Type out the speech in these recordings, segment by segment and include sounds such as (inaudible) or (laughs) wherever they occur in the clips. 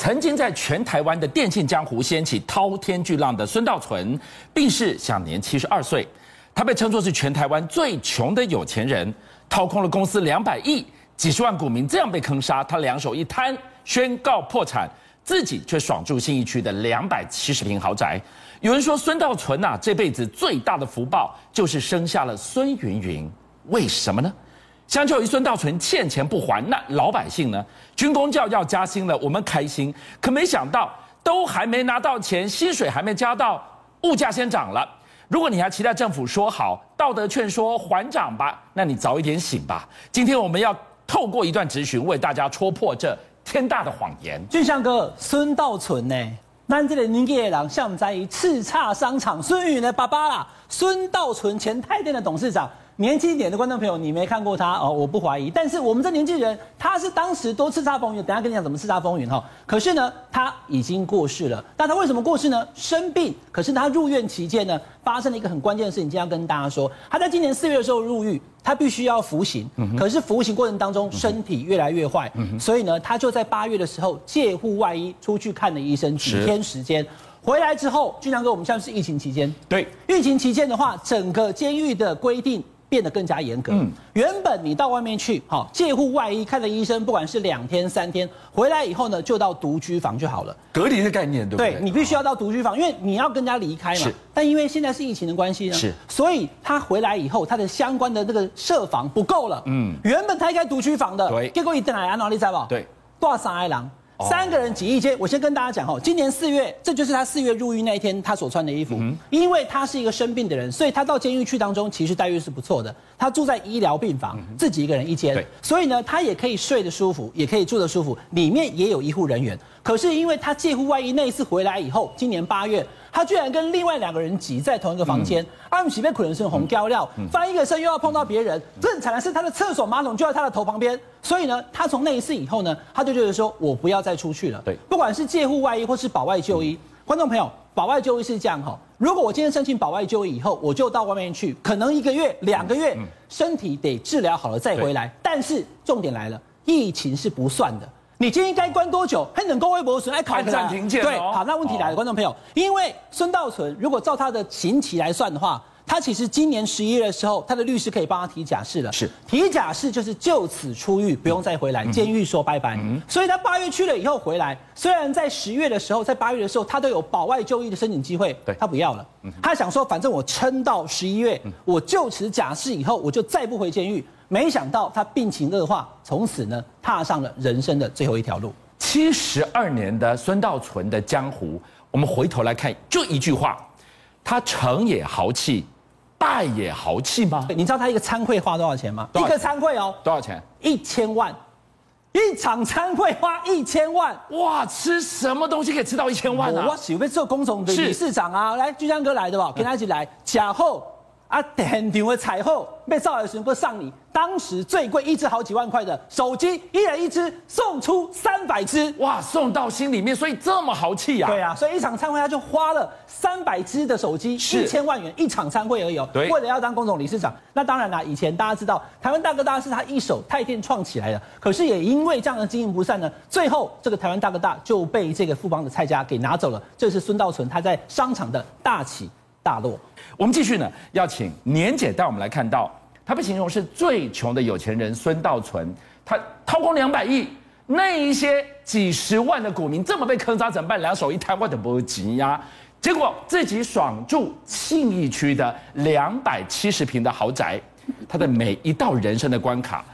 曾经在全台湾的电信江湖掀起滔天巨浪的孙道存，病逝享年七十二岁。他被称作是全台湾最穷的有钱人，掏空了公司两百亿，几十万股民这样被坑杀，他两手一摊，宣告破产，自己却爽住信义区的两百七十平豪宅。有人说孙道存呐，这辈子最大的福报就是生下了孙云云，为什么呢？相较于孙道存欠钱不还，那老百姓呢？军公教要加薪了，我们开心，可没想到都还没拿到钱，薪水还没加到，物价先涨了。如果你还期待政府说好，道德劝说还涨吧，那你早一点醒吧。今天我们要透过一段质询，为大家戳破这天大的谎言。俊相哥，孙道存呢？咱这个年纪的人，像在于叱咤商场孙宇的爸爸啦，孙道存前太电的董事长。年轻一点的观众朋友，你没看过他哦，我不怀疑。但是我们这年纪人，他是当时多叱咤风云，等下跟你讲怎么叱咤风云哈。可是呢，他已经过世了。那他为什么过世呢？生病。可是他入院期间呢，发生了一个很关键的事情，今天要跟大家说。他在今年四月的时候入狱，他必须要服刑。可是服刑过程当中，身体越来越坏，所以呢，他就在八月的时候借户外衣出去看了医生，几天时间。回来之后，俊相哥，我们现在是疫情期间。对，疫情期间的话，整个监狱的规定。变得更加严格。嗯，原本你到外面去，好借户外衣看的医生，不管是两天三天，回来以后呢，就到独居房就好了。隔离的概念，对不对？对，你必须要到独居房，因为你要跟人家离开嘛。是。但因为现在是疫情的关系呢，是。所以他回来以后，他的相关的那个设防不够了。嗯。原本他应该独居房的，对。结果一等来啊，哪里在不？对。多少三爱郎？三个人挤一间，我先跟大家讲哦，今年四月，这就是他四月入狱那一天他所穿的衣服。因为他是一个生病的人，所以他到监狱去当中，其实待遇是不错的。他住在医疗病房，自己一个人一间，所以呢，他也可以睡得舒服，也可以住得舒服，里面也有医护人员。可是因为他借户外衣那一次回来以后，今年八月。他居然跟另外两个人挤在同一个房间，阿姆奇被可能是红胶料，翻一个身又要碰到别人，更惨的是他的厕所马桶就在他的头旁边，所以呢，他从那一次以后呢，他就觉得说，我不要再出去了。对，不管是借户外衣或是保外就医，观众朋友，保外就医是这样哈，如果我今天申请保外就医以后，我就到外面去，可能一个月、两个月，身体得治疗好了再回来，但是重点来了，疫情是不算的。你今天该关多久？还能够微博损爱考暂停键。对，好，那问题来了，观众朋友，因为孙道存如果照他的刑期来算的话，他其实今年十一月的时候，他的律师可以帮他提假释了。是，提假释就是就此出狱，不用再回来，监狱说拜拜。所以他八月去了以后回来，虽然在十月的时候，在八月的时候，他都有保外就医的申请机会，对，他不要了。他想说，反正我撑到十一月，我就此假释以后，我就再不回监狱。没想到他病情恶化，从此呢踏上了人生的最后一条路。七十二年的孙道存的江湖，我们回头来看，就一句话，他成也豪气，败也豪气吗？你知道他一个餐会花多少钱吗？一个餐会哦，多少钱？一千万，一场餐会花一千万，哇！吃什么东西可以吃到一千万啊？我喜欢做工总的理事长啊，来，居江哥来的吧，跟他一起来，假后啊，现场的彩后被赵尔顺不上礼。当时最贵一支好几万块的手机，一人一支，送出三百支，哇，送到心里面，所以这么豪气呀？对啊，所以一场餐会他就花了三百支的手机，一千万元一场餐会而已哦。对，为了要当工总理事长，那当然啦，以前大家知道台湾大哥大是他一手太电创起来的，可是也因为这样的经营不善呢，最后这个台湾大哥大就被这个富邦的蔡家给拿走了。这是孙道存他在商场的大起大落。我们继续呢，要请年姐带我们来看到。他被形容是最穷的有钱人孙道存，他掏空两百亿，那一些几十万的股民这么被坑杀怎么办？两手一摊，我的不急呀。结果自己爽住信义区的两百七十平的豪宅，他的每一道人生的关卡。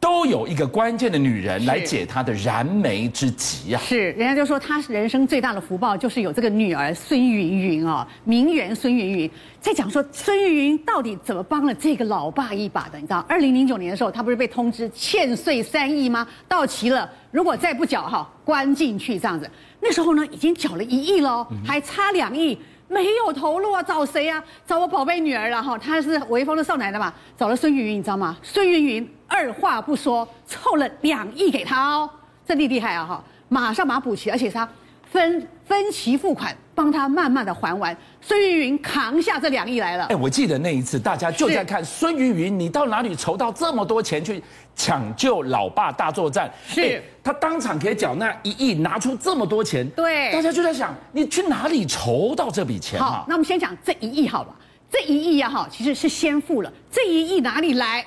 都有一个关键的女人来解他的燃眉之急啊！是，人家就说他人生最大的福报就是有这个女儿孙云云啊，名媛孙云云。在讲说孙云云到底怎么帮了这个老爸一把的？你知道，二零零九年的时候，他不是被通知欠税三亿吗？到期了，如果再不缴哈，关进去这样子。那时候呢，已经缴了一亿喽，还差两亿。没有投入啊，找谁啊？找我宝贝女儿了哈，她是潍坊的少奶奶嘛，找了孙云云，你知道吗？孙云云二话不说，凑了两亿给她哦，这厉厉害啊哈，马上把它补齐，而且她分分期付款，帮他慢慢的还完。孙云云扛下这两亿来了。哎，我记得那一次大家就在看孙云云，你到哪里筹到这么多钱去抢救老爸大作战？是，他当场可以缴纳一亿，拿出这么多钱。对，大家就在想，你去哪里筹到这笔钱？好，那我们先讲这一亿好了。这一亿呀，哈，其实是先付了。这一亿哪里来？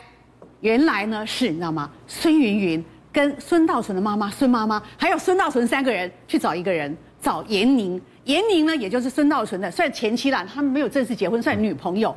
原来呢，是你知道吗？孙云云跟孙道存的妈妈孙妈妈，还有孙道存三个人去找一个人，找闫宁。闫宁呢，也就是孙道存的算前妻啦，他们没有正式结婚，算女朋友。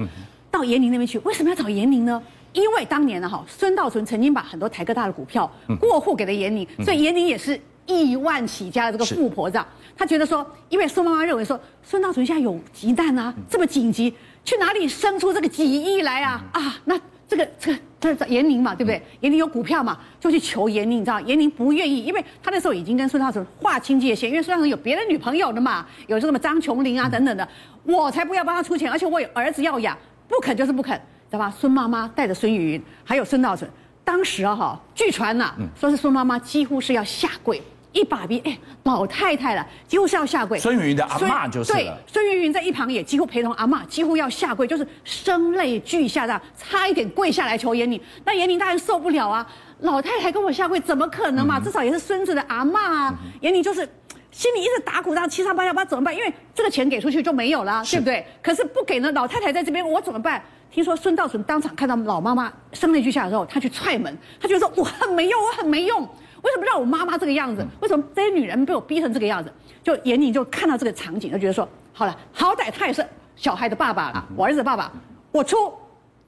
到闫宁那边去，为什么要找闫宁呢？因为当年呢，哈，孙道存曾经把很多台科大的股票过户给了闫宁，所以闫宁也是亿万起家的这个富婆这样。他觉得说，因为孙妈妈认为说，孙道存现在有急难啊，这么紧急。去哪里生出这个几亿来啊？啊，那这个这个这闫宁嘛，对不对？严宁有股票嘛，就去求严宁，你知道？严宁不愿意，因为他那时候已经跟孙道成划清界限，因为孙道成有别的女朋友的嘛，有这个什么张琼玲啊等等的，我才不要帮他出钱，而且我有儿子要养，不肯就是不肯，知道吧？孙妈妈带着孙雨云还有孙道成，当时啊哈，据传呐，说是孙妈妈几乎是要下跪。一把鼻，哎，老太太了，几乎是要下跪。孙芸芸的阿嬷就是了。对，孙云云在一旁也几乎陪同阿嬷，几乎要下跪，就是声泪俱下，这样差一点跪下来求闫宁。那闫宁当然受不了啊，老太太跟我下跪，怎么可能嘛？至少也是孙子的阿嬷啊。闫宁就是心里一直打鼓，这样七上八下，不知道怎么办？因为这个钱给出去就没有了，对不对？可是不给呢，老太太在这边，我怎么办？听说孙道存当场看到老妈妈声泪俱下的时候，他去踹门，他觉得说我很没用，我很没用。为什么让我妈妈这个样子？为什么这些女人被我逼成这个样子？就闫宁就看到这个场景，就觉得说：好了，好歹他也是小孩的爸爸了，我儿子的爸爸，我出，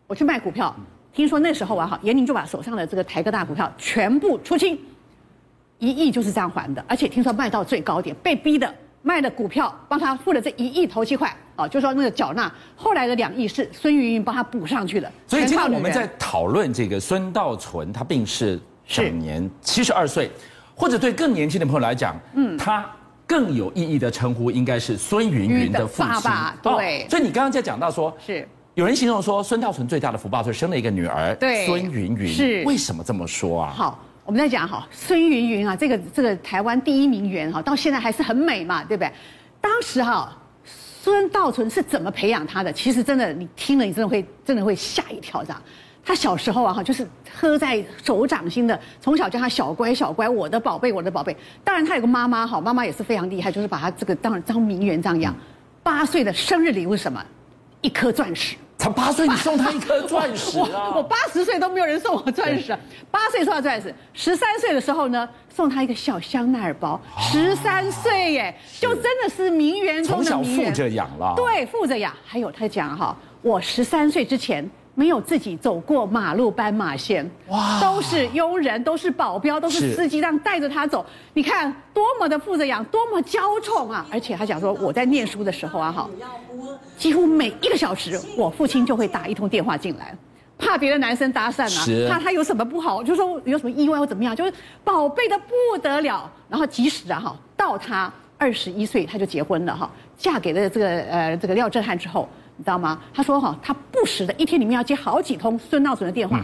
我去卖股票。听说那时候啊，哈，闫宁就把手上的这个台哥大股票全部出清，一亿就是这样还的。而且听说卖到最高点，被逼的卖了股票，帮他付了这一亿头期款啊，就说那个缴纳后来的两亿是孙云云帮他补上去的。所以今天我们在讨论这个孙道存，他病逝。享年七十二岁，或者对更年轻的朋友来讲，嗯，他更有意义的称呼应该是孙云云的父亲。爸爸，对。哦，所以你刚刚在讲到说，是有人形容说孙道存最大的福报是生了一个女儿，对，孙云云。是为什么这么说啊？好，我们在讲哈，孙云云啊，这个这个台湾第一名媛哈，到现在还是很美嘛，对不对？当时哈，孙道存是怎么培养她的？其实真的，你听了你真的会真的会吓一跳，这样。他小时候啊，哈，就是喝在手掌心的，从小叫他小乖小乖，我的宝贝，我的宝贝。当然，他有个妈妈，哈，妈妈也是非常厉害，就是把他这个当当名媛这样养。八岁的生日礼物是什么？一颗钻石。他八岁，你送他一颗钻石啊？我八十岁都没有人送我钻石，八岁送他钻石。十三岁的时候呢，送他一个小香奈儿包。十三岁耶，就真的是名媛中的名媛。从小富着养了。对，富着养。还有他讲哈，我十三岁之前。没有自己走过马路斑马线，哇，都是佣人，都是保镖，都是司机，这样带着他走。你看多么的富着养，多么娇宠啊！而且他讲说，我在念书的时候啊，哈，几乎每一个小时，我父亲就会打一通电话进来，怕别的男生搭讪啊，怕他有什么不好，就说有什么意外或怎么样，就是宝贝的不得了。然后即使啊，哈，到他二十一岁他就结婚了，哈，嫁给了这个呃这个廖振汉之后。你知道吗？他说哈，他不时的一天里面要接好几通孙道存的电话，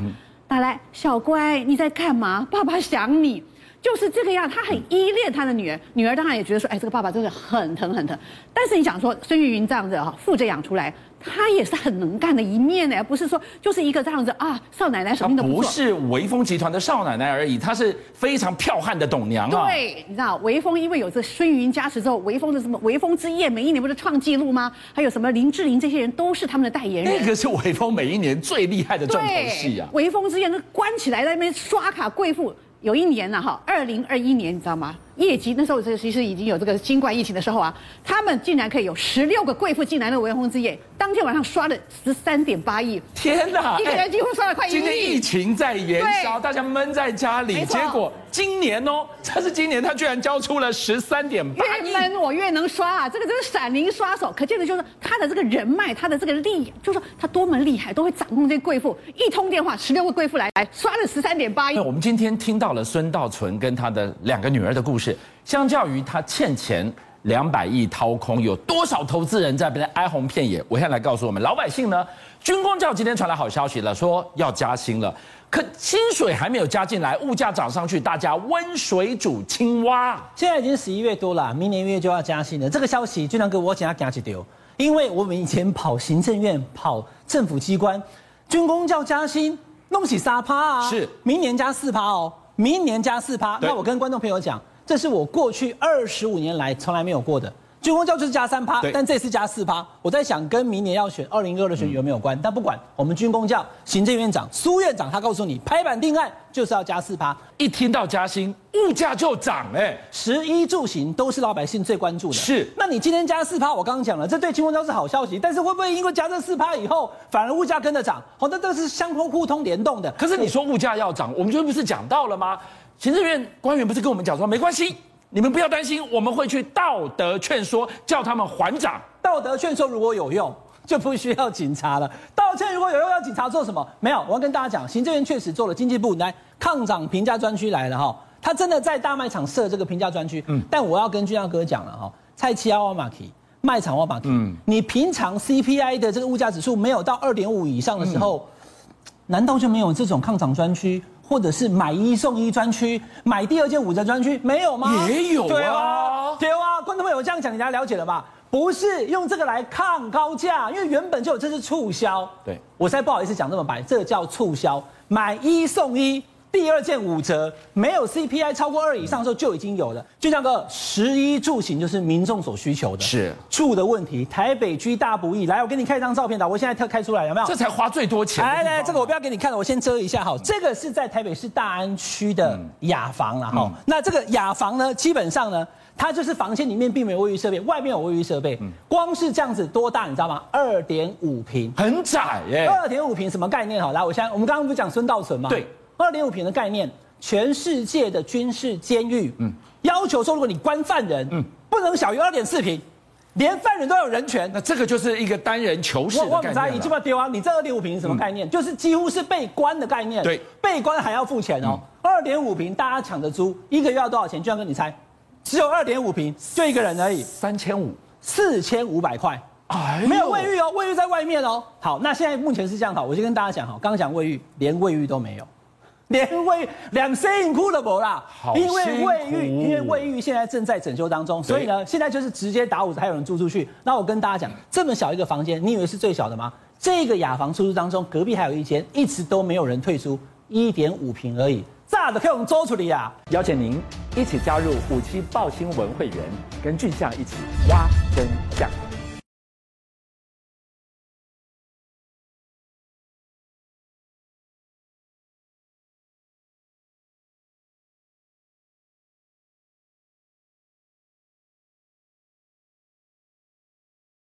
打来，小乖，你在干嘛？爸爸想你。就是这个样，他很依恋他的女儿，女儿当然也觉得说，哎，这个爸爸真的很疼很疼。但是你想说孙玉云这样子哈，富着养出来，他也是很能干的一面呢，不是说就是一个这样子啊，少奶奶什么的不，不是微风集团的少奶奶而已，她是非常剽悍的董娘啊。对，你知道微风因为有这孙芸芸加持之后，微风的什么微风之夜，每一年不是创纪录吗？还有什么林志玲这些人都是他们的代言人。那个是微风每一年最厉害的重头戏啊。微风之夜那关起来在那边刷卡贵妇。有一年了，哈，二零二一年，你知道吗？业绩那时候这其实已经有这个新冠疫情的时候啊，他们竟然可以有十六个贵妇进来的微风之夜，当天晚上刷了十三点八亿，天哪！一个人几乎刷了快一亿。今天疫情在延烧，大家闷在家里，结果今年哦，这是今年他居然交出了十三点八亿。越闷我越能刷啊，这个真是闪灵刷手，可见的就是他的这个人脉，他的这个力，就是说他多么厉害，都会掌控这些贵妇。一通电话，十六个贵妇来来刷了十三点八亿。那我们今天听到了孙道存跟他的两个女儿的故事。相较于他欠钱两百亿掏空，有多少投资人在那边哀鸿遍野？我现在来告诉我们老百姓呢，军工教今天传来好消息了，说要加薪了，可薪水还没有加进来，物价涨上去，大家温水煮青蛙。现在已经十一月多了，明年一月就要加薪了。这个消息，就像哥我讲他讲起丢，因为我们以前跑行政院、跑政府机关，军工教加薪弄起三趴啊，是明年加四趴哦，明年加四趴。那我跟观众朋友讲。这是我过去二十五年来从来没有过的，军公教就是加三趴，但这次加四趴。我在想跟明年要选二零二二的选举有没有关？嗯、但不管，我们军公教行政院长苏院长他告诉你，拍板定案就是要加四趴。一听到加薪，物价就涨哎，十一住行都是老百姓最关注的。是，那你今天加四趴，我刚刚讲了，这对军公教是好消息，但是会不会因为加这四趴以后，反而物价跟着涨？好，那这是相互互通联动的。可是你说物价要涨，我们这不是讲到了吗？行政院官员不是跟我们讲说，没关系，你们不要担心，我们会去道德劝说，叫他们还涨。道德劝说如果有用，就不需要警察了。(laughs) 道歉如果有用，要警察做什么？没有，我要跟大家讲，行政院确实做了，经济部来抗涨平价专区来了哈，他真的在大卖场设这个平价专区。嗯，但我要跟俊亮哥讲了哈，菜市仔我嘛去，卖场我嘛去。嗯，你平常 CPI 的这个物价指数没有到二点五以上的时候，嗯、难道就没有这种抗涨专区？或者是买一送一专区，买第二件五折专区，没有吗？也有啊，对啊，对啊，观众朋友这样讲，你大家了解了吧？不是用这个来抗高价，因为原本就有，这是促销。对，我才不好意思讲这么白，这个叫促销，买一送一。第二件五折，没有 CPI 超过二以上的时候就已经有了。就像个十一住行，就是民众所需求的。是住的问题，台北居大不易。来，我给你看一张照片的，我现在特开出来，有没有？这才花最多钱。来来，这个我不要给你看了，我先遮一下哈。这个是在台北市大安区的雅房了哈。那这个雅房呢，基本上呢，它就是房间里面并没有卫浴设备，外面有卫浴设备。光是这样子多大，你知道吗？二点五平，很窄耶。二点五平什么概念？好，来，我现在我们刚刚不是讲孙道存吗？对。二点五平的概念，全世界的军事监狱，嗯，要求说，如果你关犯人，嗯，不能小于二点四平，连犯人都有人权。那这个就是一个单人囚室的概念你这么丢啊？你这二点五平是什么概念？嗯、就是几乎是被关的概念。对，被关还要付钱哦。二点五平，大家抢着租，一个月要多少钱？就要跟你猜，只有二点五平，就一个人而已，三千五，四千五百块。哎，没有卫浴哦，卫浴在外面哦。好，那现在目前是这样好，我就跟大家讲哈，刚刚讲卫浴，连卫浴都没有。连 (laughs) 卫两身影哭都没啦，因为卫浴，因为卫浴现在正在整修当中，所以呢，现在就是直接打五折，还有人租出去。那我跟大家讲，这么小一个房间，你以为是最小的吗？这个雅房出租当中，隔壁还有一间，一直都没有人退出，一点五平而已，炸的可以我们租出去啊！邀请您一起加入五七爆新闻会员，跟俊相一起挖真相。